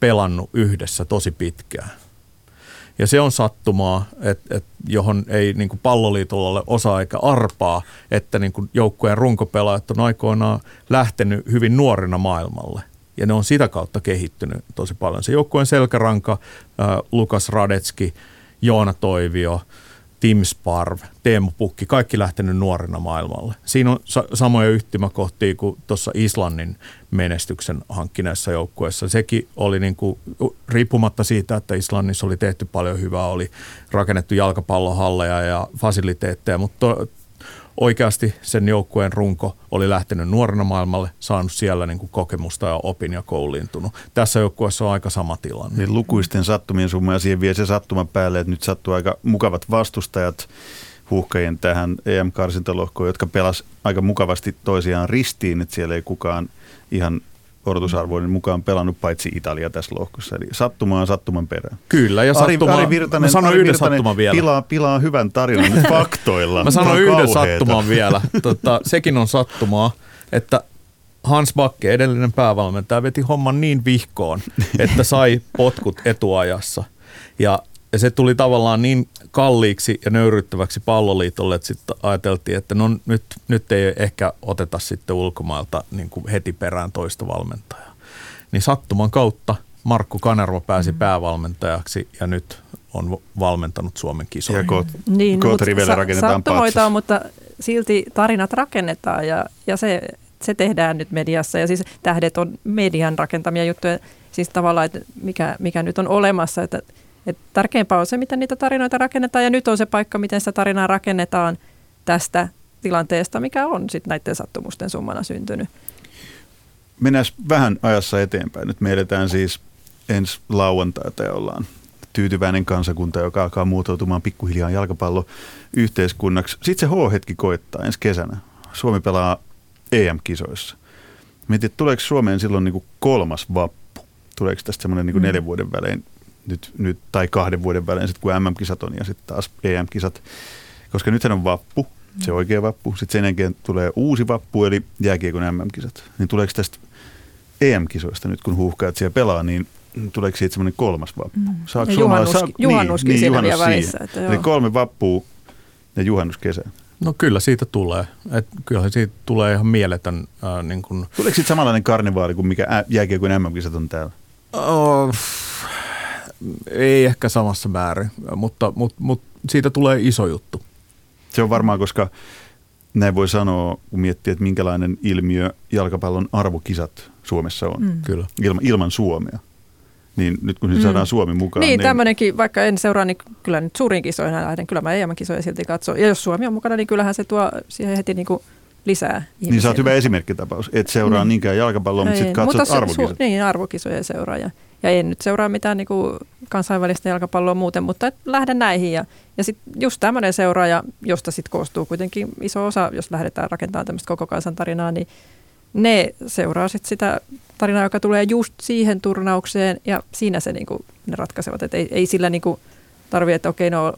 pelannut yhdessä tosi pitkään. Ja se on sattumaa, et, et, johon ei niin kuin palloliitolla ole osa eikä arpaa, että niin kuin joukkueen runkopelaajat on aikoinaan lähtenyt hyvin nuorina maailmalle. Ja ne on sitä kautta kehittynyt tosi paljon. Se joukkueen selkäranka, äh, Lukas Radetski, Joona Toivio, Tim Sparv, Teemu Pukki, kaikki lähtenyt nuorena maailmalle. Siinä on sa- samoja yhtymäkohtia kuin tuossa Islannin menestyksen hankkineessa joukkueessa. Sekin oli niin kuin, riippumatta siitä, että Islannissa oli tehty paljon hyvää, oli rakennettu jalkapallohalleja ja fasiliteetteja, mutta to, oikeasti sen joukkueen runko oli lähtenyt nuorena maailmalle, saanut siellä niin kuin kokemusta ja opin ja kouliintunut. Tässä joukkueessa on aika sama tilanne. Niin lukuisten sattumien summa ja siihen vie se sattuma päälle, että nyt sattuu aika mukavat vastustajat huuhkajien tähän EM-karsintalohkoon, jotka pelas aika mukavasti toisiaan ristiin, että siellä ei kukaan ihan odotusarvoinen mukaan pelannut paitsi Italia tässä lohkossa. Eli sattumaan sattuman perään. Kyllä, ja Ari, sattuma, Ari Virtanen, mä sanon Ari yhden Virtanen sattuman vielä. Pilaa, pilaa hyvän tarinan nyt faktoilla. Mä on yhden kauheeta. sattuman vielä. Tota, sekin on sattumaa, että Hans Bakke, edellinen päävalmentaja, veti homman niin vihkoon, että sai potkut etuajassa. Ja, ja se tuli tavallaan niin kalliiksi ja nöyryttäväksi palloliitolle, että sitten ajateltiin, että no nyt, nyt ei ehkä oteta sitten ulkomailta niin kuin heti perään toista valmentajaa. Niin sattuman kautta Markku Kanerva pääsi mm. päävalmentajaksi ja nyt on valmentanut Suomen kisoja. Ja koot, Niin, koot sa- rakennetaan on, mutta silti tarinat rakennetaan ja, ja se, se tehdään nyt mediassa. Ja siis tähdet on median rakentamia juttuja, siis tavallaan, että mikä, mikä nyt on olemassa. Että, että tärkeämpää on se, miten niitä tarinoita rakennetaan ja nyt on se paikka, miten sitä tarinaa rakennetaan tästä tilanteesta, mikä on sitten näiden sattumusten summana syntynyt. Mennään vähän ajassa eteenpäin. Nyt me edetään siis ensi lauantaita ja ollaan tyytyväinen kansakunta, joka alkaa muotoutumaan pikkuhiljaa jalkapalloyhteiskunnaksi. Sitten se H-hetki koittaa ensi kesänä. Suomi pelaa EM-kisoissa. Mietin, että tuleeko Suomeen silloin niin kuin kolmas vappu? Tuleeko tästä semmoinen niin kuin Mm. neljän vuoden välein nyt, nyt, tai kahden vuoden välein, sit kun MM-kisat on ja sitten taas EM-kisat? Koska nythän on vappu, se oikea vappu. Sitten sen jälkeen tulee uusi vappu, eli jääkiekon MM-kisat. Niin tuleeko tästä EM-kisoista nyt, kun huuhkaat siellä pelaa, niin tuleeko siitä semmoinen kolmas vappu? Mm. Saako Ja suomalaiset- juhannus- juhannuskin siinä vielä välissä, että joo. Eli kolme vappua ja juhannus kesä. No kyllä siitä tulee. Et kyllähän siitä tulee ihan mieletön ää, niin kun, Tuleeko sitten samanlainen karnevaali kuin mikä jääkiekon MM-kisat on täällä? oh, ei ehkä samassa määrin, mutta, mutta, mutta siitä tulee iso juttu. Se on varmaan, koska näin voi sanoa, kun miettii, että minkälainen ilmiö jalkapallon arvokisat Suomessa on, Mm. Kyllä. ilman, ilman Suomea. Niin nyt kun mm. saadaan Suomi mukaan, Niin, tämmöinenkin, vaikka en seuraa, niin kyllä nyt suurin kisoihin lähden. Kyllä mä EM-kisoja silti katson. Ja jos Suomi on mukana, niin kyllähän se tuo siihen heti niin kuin lisää niin sä oot ihmisiä. hyvä esimerkkitapaus. Et seuraa Niin. niinkään jalkapalloa, mutta sitten katsot se- arvokisat. Su- niin, arvokisoja seuraa. Ja, ja en nyt seuraa mitään niin kuin kansainvälistä jalkapalloa muuten, mutta lähden näihin. Ja, ja sitten just tämmöinen seuraaja, josta sitten koostuu kuitenkin iso osa, jos lähdetään rakentamaan tämmöistä koko kansan tarinaa, niin ne seuraa sitten sitä tarinaa, joka tulee just siihen turnaukseen ja siinä se niinku, ne ratkaisevat. Et ei, ei sillä niinku tarvitse, että okei, no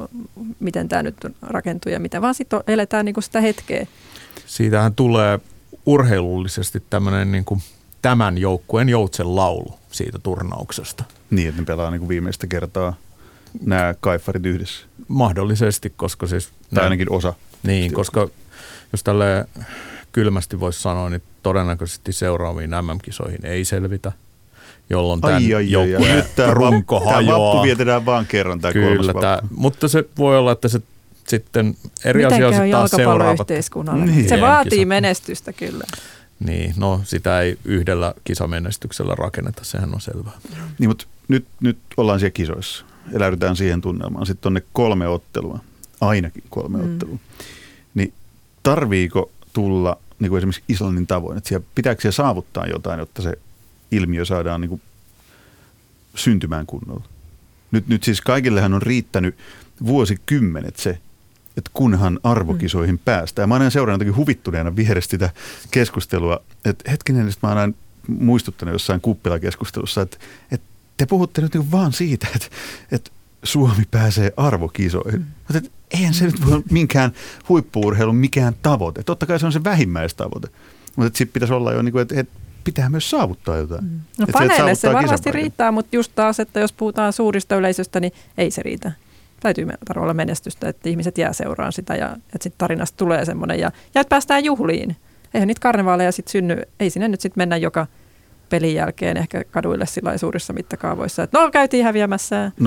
miten tämä nyt rakentuu ja mitä, vaan sitten eletään niinku sitä hetkeä. Siitähän tulee urheilullisesti tämmöinen niin kuin tämän joukkueen joutsen laulu siitä turnauksesta. Niin, että ne pelaa niin kuin viimeistä kertaa nämä kaifarit yhdessä. Mahdollisesti, koska siis... Tai ainakin osa. Niin, koska jos tälle kylmästi voisi sanoa, niin todennäköisesti seuraaviin MM-kisoihin ei selvitä, jolloin tämän Ai, ai, ai, ai. joukkueen Nyt tämä runko vappu, tämä hajoaa. vappu vietetään vaan kerran, tämä kolmas Kyllä, vappu. tämä, mutta se voi olla, että se sitten eri Miten asia on taas seuraavat. Niin. Se vaatii EM-kisat. menestystä kyllä. Niin, no sitä ei yhdellä kisamenestyksellä rakenneta, sehän on selvää. Niin, mutta nyt, nyt ollaan siellä kisoissa. Eläydytään siihen tunnelmaan. Sitten on ne kolme ottelua, ainakin kolme Mm. mm. ottelua. Niin tarviiko tulla niin kuin esimerkiksi Islannin tavoin? Että siellä, pitääkö siellä saavuttaa jotain, jotta se ilmiö saadaan niin kuin syntymään kunnolla? Nyt, nyt siis kaikillehan on riittänyt vuosikymmenet se, että kunhan arvokisoihin mm. päästään. Mä aina seurannut jotenkin huvittuneena vierestä sitä keskustelua, että hetkinen, että mä oon aina muistuttanut jossain kuppilakeskustelussa, että, että te puhutte nyt niin vaan siitä, että, että Suomi pääsee arvokisoihin. Mm. Mutta että eihän se nyt voi olla minkään huippuurheilun mikään tavoite. Totta kai se on se vähimmäistavoite. Mutta sitten pitäisi olla jo, niin kuin, että, että pitää myös saavuttaa jotain. Mm. No faneille se saavuttaa varmasti riittää, mutta just taas, että jos puhutaan suurista yleisöstä, niin ei se riitä. Täytyy me- olla menestystä, että ihmiset jää seuraan sitä ja että sitten tarinasta tulee semmoinen ja, ja että päästään juhliin. Eihän niitä karnevaaleja sitten synny, ei sinne nyt sitten mennä joka pelin jälkeen ehkä kaduille sillä suurissa mittakaavoissa. Että no käytiin häviämässä. 0-6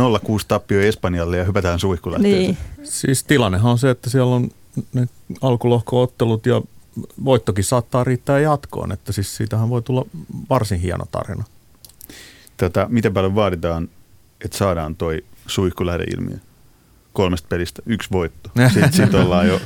tappio Espanjalle ja hypätään suihkulähteeseen. Niin. Siis tilannehan on se, että siellä on ne alkulohko-ottelut ja voittokin saattaa riittää jatkoon, että siis siitähän voi tulla varsin hieno tarina. Tätä, miten paljon vaaditaan, että saadaan toi suihkulähdeilmiö? Kolmesta pelistä yksi voitto. Sitten sit ollaan jo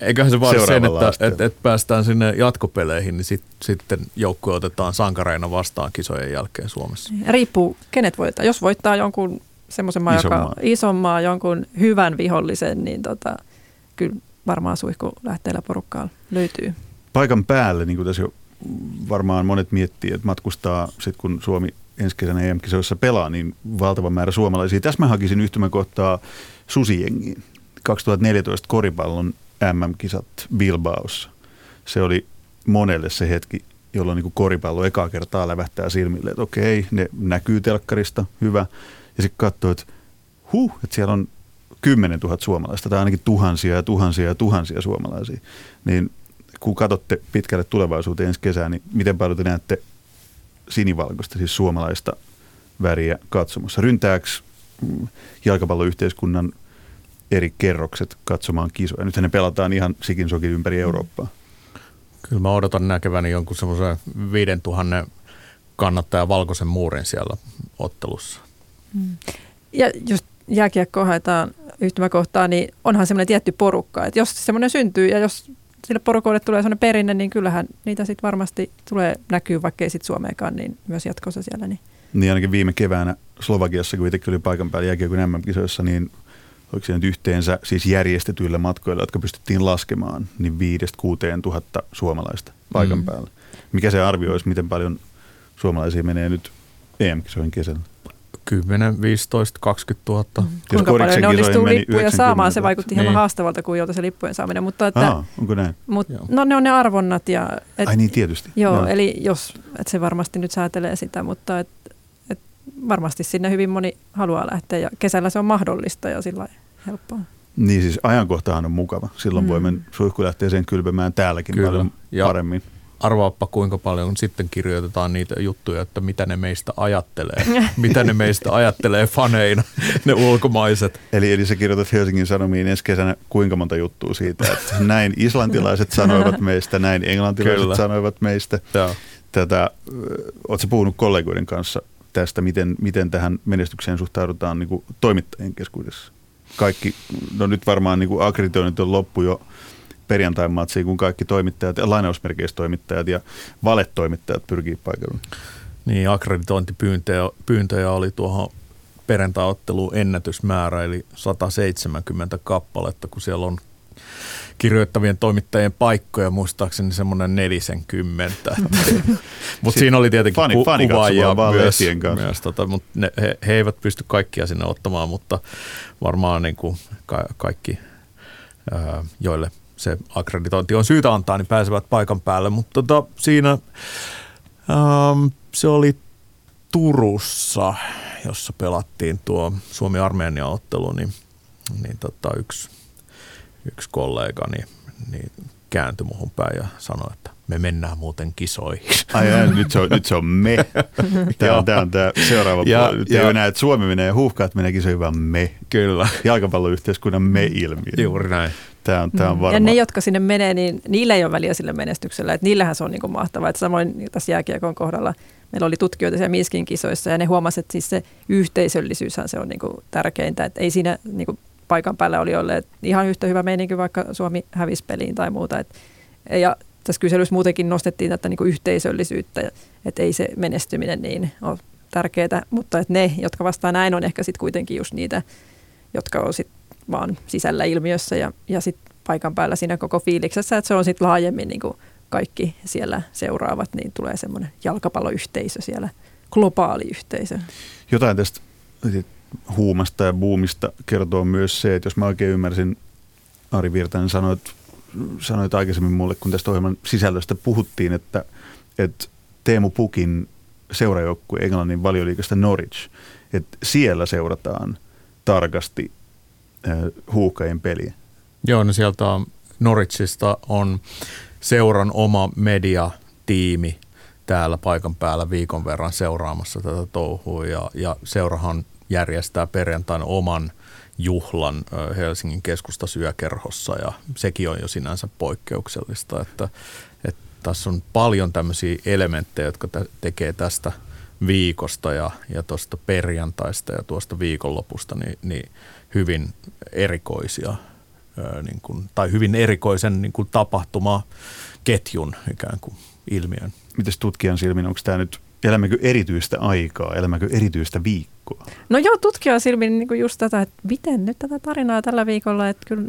Eiköhän se vaadi sen, että, että, että päästään sinne jatkopeleihin, niin sit, sitten joukkue otetaan sankareina vastaan kisojen jälkeen Suomessa. Riippuu, kenet voittaa. Jos voittaa jonkun semmoisen maan, joka maan, jonkun hyvän vihollisen, niin tota, kyllä varmaan suihku lähteellä porukkaa löytyy. paikan päälle, niin kuin tässä jo varmaan monet miettii, että matkustaa sitten kun Suomi ensi kesänä EM-kisoissa pelaa, niin valtava määrä suomalaisia. Tässä mä hakisin yhtymäkohtaa Susijengiin. 2014 koripallon MM-kisat Bilbaossa. Se oli monelle se hetki, jolloin niin kuin koripallo ekaa kertaa lävähtää silmille, että okei, ne näkyy telkkarista, hyvä. Ja sitten katsoo, että huh, että siellä on 10 000 suomalaista tai ainakin tuhansia ja tuhansia ja tuhansia suomalaisia. Niin kun katsotte pitkälle tulevaisuuteen ensi kesään, niin miten paljon te näette sinivalkoista, siis suomalaista väriä katsomassa? Ryntääkö jalkapalloyhteiskunnan eri kerrokset katsomaan kisoja? Nythän ne pelataan ihan sikin sokin ympäri Eurooppaa. Kyllä mä odotan näkeväni jonkun semmoisen 5000 kannattaja valkoisen muurin siellä ottelussa. Ja just jääkiekkoa haetaan yhtymäkohtaa, niin onhan semmoinen tietty porukka. Että jos semmoinen syntyy ja jos sille porukoille tulee semmoinen perinne, niin kyllähän niitä sitten varmasti tulee näkyy, vaikka ei sitten Suomeenkaan, niin myös jatkossa siellä. Niin. Niin ainakin viime keväänä Slovakiassa, kun itsekin oli paikan päällä jääkiekon MM-kisoissa, niin oliko se nyt yhteensä siis järjestetyillä matkoilla, jotka pystyttiin laskemaan, niin viidestä kuuteen tuhatta suomalaista paikan Mm. päällä. Mikä se arvio olisi, miten paljon suomalaisia menee nyt EM-kisoihin kesällä? 10, 15, 20 000. Mm. Kuinka paljon ne onnistuu lippuja 90 saamaan, se 000. vaikutti hieman Niin. haastavalta kuin jolta se lippujen saaminen. Mutta että, Aa, onko näin? mut, Joo. no ne on ne arvonnat. Ja, et, Ai niin, tietysti. Joo, Joo. eli jos, että se varmasti nyt säätelee sitä, mutta et, et varmasti sinne hyvin moni haluaa lähteä ja kesällä se on mahdollista ja sillä helppoa. Niin siis ajankohtahan on mukava. Silloin Mm. mm. voimme suihkulähteeseen kylpemään täälläkin Kyllä. Paljon Ja- paremmin. Arvaappa kuinka paljon sitten kirjoitetaan niitä juttuja, että mitä ne meistä ajattelee. mitä ne meistä ajattelee faneina, ne ulkomaiset. Eli, eli sä kirjoitat Helsingin Sanomiin ensi kesänä kuinka monta juttua siitä, että näin islantilaiset sanoivat meistä, näin englantilaiset Kyllä. sanoivat meistä. Joo. Tätä, oletko puhunut kollegoiden kanssa tästä, miten, miten tähän menestykseen suhtaudutaan niin kuin toimittajien keskuudessa? Kaikki, no nyt varmaan niin akkreditoinnit on loppu jo perjantain matsiin, kun kaikki toimittajat, lainausmerkeissä toimittajat ja valetoimittajat pyrkii paikalle. Niin, akkreditointipyyntöjä pyyntöjä oli tuohon perjantai-otteluun ennätysmäärä, eli 170 kappaletta, kun siellä on kirjoittavien toimittajien paikkoja, muistaakseni semmoinen 40. mutta siinä oli tietenkin Fani- ku- fani kuvaajia myös, myös tota, mutta ne, he, he, eivät pysty kaikkia sinne ottamaan, mutta varmaan niin kuin ka- kaikki, ää, joille se akkreditointi on syytä antaa, niin pääsevät paikan päälle. Mutta tota, siinä ähm, se oli Turussa, jossa pelattiin tuo Suomi-Armenia-ottelu, niin, niin tota, yksi, yksi kollegani niin kääntyi muhun päin ja sanoi, että me mennään muuten kisoihin. Ai, ai nyt, se on, nyt se on me. Tämä on tämä, on tämä seuraava Ja- puoli. Nyt ei ja- ole enää, että Suomi menee ja huuhkaat menee kisoihin, vaan me. Kyllä, Jalkapalloyhteiskunnan me-ilmiö. juuri näin. Tämä on, tämä on varma. Ja ne, jotka sinne menee, niin niillä ei ole väliä sille menestyksellä. Että niillähän se on niin kuin mahtavaa. Että samoin tässä jääkiekon kohdalla meillä oli tutkijoita siellä Minskin kisoissa ja ne huomasivat, että siis se yhteisöllisyyshän se on niin kuin tärkeintä. Että ei siinä niin kuin paikan päällä oli olleet ihan yhtä hyvä meininki, vaikka Suomi hävisi peliin tai muuta. Et, ja tässä kyselyssä muutenkin nostettiin tätä niin yhteisöllisyyttä, että ei se menestyminen niin ole tärkeää, mutta että ne, jotka vastaa näin, on ehkä sitten kuitenkin just niitä, jotka on sit vaan sisällä ilmiössä ja, ja sitten paikan päällä siinä koko fiiliksessä, että se on sitten laajemmin niin kuin kaikki siellä seuraavat, niin tulee semmoinen jalkapalloyhteisö siellä, globaali yhteisö. Jotain tästä huumasta ja buumista kertoo myös se, että jos mä oikein ymmärsin, Ari Virtanen sanoit, sanoit aikaisemmin mulle, kun tästä ohjelman sisällöstä puhuttiin, että, että Teemu Pukin seurajoukkue Englannin valioliikasta Norwich. Että siellä seurataan tarkasti huuhkajien peliä. Joo, no sieltä Norwichista on seuran oma mediatiimi täällä paikan päällä viikon verran seuraamassa tätä touhua ja, ja seurahan järjestää perjantaina oman juhlan Helsingin keskustasyökerhossa ja sekin on jo sinänsä poikkeuksellista, että, että tässä on paljon tämmöisiä elementtejä, jotka tekee tästä viikosta ja, ja tuosta perjantaista ja tuosta viikonlopusta niin, niin hyvin erikoisia niin kuin, tai hyvin erikoisen niin kuin tapahtumaketjun ikään kuin ilmiön. Miten tutkijan silmin, onko tämä nyt, elämmekö erityistä aikaa, elämmekö erityistä viikkoa? No joo, tutkijan silmin niin kuin just tätä, että miten nyt tätä tarinaa tällä viikolla, että kyllä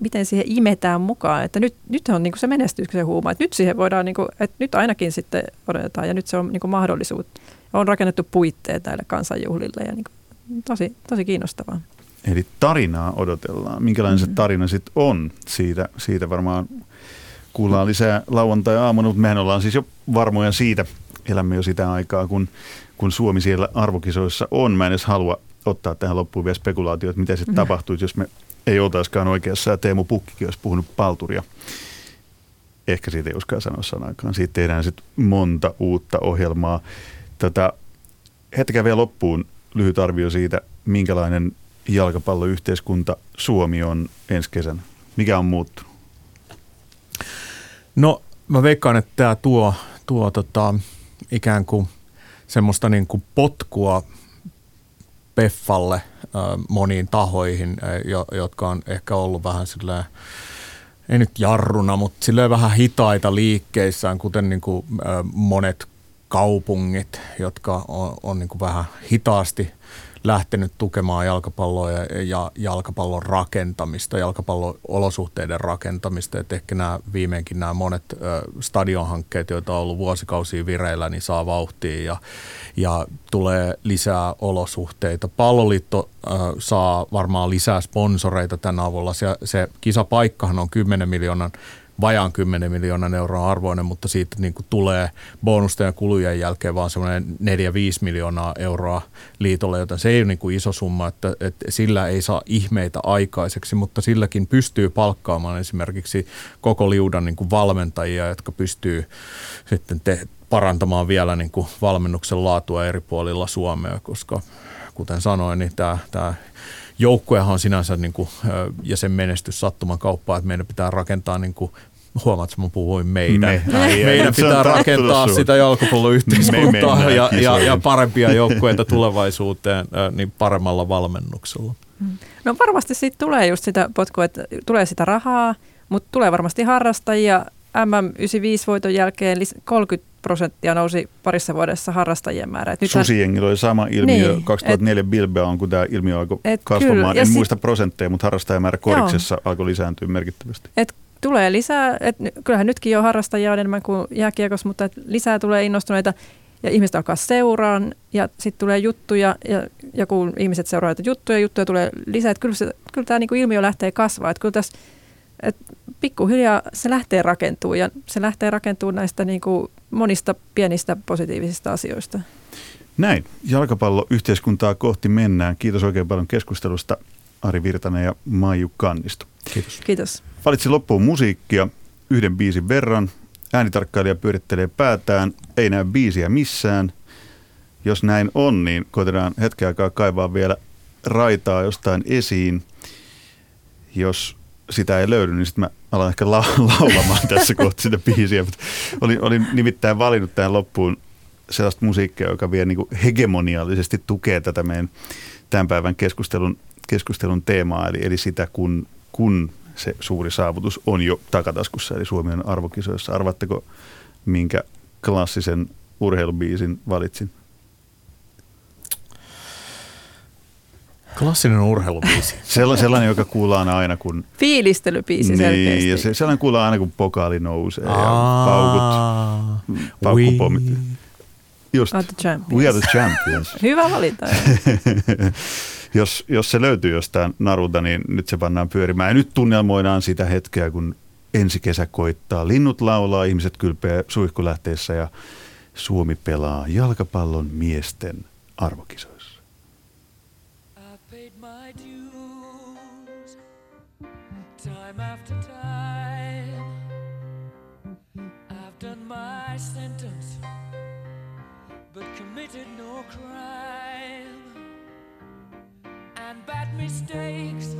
miten siihen imetään mukaan, että nyt, nyt on niin kuin se menestyksen huuma, että nyt siihen voidaan, niin kuin, että nyt ainakin sitten odotetaan ja nyt se on niin kuin mahdollisuus. On rakennettu puitteet näille kansanjuhlille ja niin kuin, tosi, tosi kiinnostavaa. Eli tarinaa odotellaan. Minkälainen mm-hmm. se tarina sitten on? Siitä, siitä varmaan kuullaan lisää lauantai-aamuna, mutta mehän ollaan siis jo varmoja siitä, elämme jo sitä aikaa, kun, kun Suomi siellä arvokisoissa on. Mä en edes halua ottaa tähän loppuun vielä spekulaatioita, mitä sitten mm. tapahtuisi, jos me ei oltaisikaan oikeassa ja Teemu Pukkikin olisi puhunut palturia. Ehkä siitä ei uskaan sanoa sanakaan. Siitä tehdään sitten monta uutta ohjelmaa. Tätä, hetkää vielä loppuun lyhyt arvio siitä, minkälainen jalkapalloyhteiskunta Suomi on ensi kesänä? Mikä on muuttunut? No mä veikkaan, että tämä tuo, tuo tota, ikään kuin semmoista niin kuin potkua Peffalle moniin tahoihin, jo, jotka on ehkä ollut vähän silleen, ei nyt jarruna, mutta silleen vähän hitaita liikkeissään, kuten niin kuin, monet kaupungit, jotka on, on niin kuin vähän hitaasti – lähtenyt tukemaan jalkapalloa ja, ja jalkapallon rakentamista, jalkapallon olosuhteiden rakentamista. Et ehkä nämä viimeinkin nämä monet ö, stadionhankkeet, joita on ollut vuosikausia vireillä, niin saa vauhtia ja, ja tulee lisää olosuhteita. Palloliitto ö, saa varmaan lisää sponsoreita tämän avulla. Se, se kisapaikkahan on 10 miljoonan vajaan 10 miljoonan euroa arvoinen, mutta siitä niin kuin tulee bonusten ja kulujen jälkeen vaan semmoinen 4-5 miljoonaa euroa liitolle, joten se ei ole niin kuin iso summa, että, että sillä ei saa ihmeitä aikaiseksi, mutta silläkin pystyy palkkaamaan esimerkiksi koko liudan niin kuin valmentajia, jotka pystyy sitten te, parantamaan vielä niin kuin valmennuksen laatua eri puolilla Suomea, koska kuten sanoin, niin tämä, tämä joukkuehan on sinänsä niin kuin, ja sen menestys sattuman kauppaa, että meidän pitää rakentaa niin kuin Huomaat, että mä puhuin meidän. Me. Ai, meidän pitää rakentaa sitä jalkapalloyhteiskuntaa me ja, ja, ja parempia joukkueita tulevaisuuteen niin paremmalla valmennuksella. Mm. No varmasti siitä tulee just sitä potkua, että tulee sitä rahaa, mutta tulee varmasti harrastajia. MM95-voiton jälkeen 30 prosenttia nousi parissa vuodessa harrastajien määrä. Et Susijengillä oli sama ilmiö niin, 2004 et, Bilbao, kun tämä ilmiö alkoi kasvamaan. Kyllä, en sit, muista prosentteja, mutta harrastajamäärä koriksessa joo. alkoi lisääntyä merkittävästi. Et tulee lisää, et kyllähän nytkin jo harrastajia on enemmän kuin jääkiekos, mutta et lisää tulee innostuneita ja ihmiset alkaa seuraan ja sitten tulee juttuja ja, ja kun ihmiset seuraavat juttuja, juttuja tulee lisää, että kyllä, se, kyllä tämä niinku ilmiö lähtee kasvaa, että kyllä tässä et pikkuhiljaa se lähtee rakentumaan ja se lähtee rakentumaan näistä niinku monista pienistä positiivisista asioista. Näin. Jalkapalloyhteiskuntaa kohti mennään. Kiitos oikein paljon keskustelusta Ari Virtanen ja Maiju Kannisto. Kiitos. Kiitos. Valitsin loppuun musiikkia yhden biisin verran. Äänitarkkailija pyörittelee päätään, ei näy biisiä missään. Jos näin on, niin koitetaan hetken aikaa kaivaa vielä raitaa jostain esiin. Jos sitä ei löydy, niin sitten mä alan ehkä la- laulamaan tässä kohtaa sitä biisiä. Mutta olin, olin nimittäin valinnut tähän loppuun sellaista musiikkia, joka vie niin hegemoniaalisesti tukee tätä meidän tämän päivän keskustelun, keskustelun teemaa, eli, eli sitä, kun, kun se suuri saavutus on jo takataskussa, eli Suomi on arvokisoissa. Arvatteko, minkä klassisen urheilubiisin valitsin? Klassinen urheilubiisi. Sellainen, sellainen, joka kuullaan aina, kun... Fiilistelybiisi niin, selkeästi. ja se, sellainen kuullaan aina, kun pokaali nousee Aa, ja paukut, paukkupomit. Just. Are the champions. We are the champions. Hyvä valinta. jos, jos se löytyy jostain narulta, niin nyt se pannaan pyörimään. Ja nyt tunnelmoidaan sitä hetkeä, kun ensi kesä koittaa. Linnut laulaa, ihmiset kylpeä suihkulähteessä ja, Suomi pelaa jalkapallon miesten arvokisoissa. Mistakes,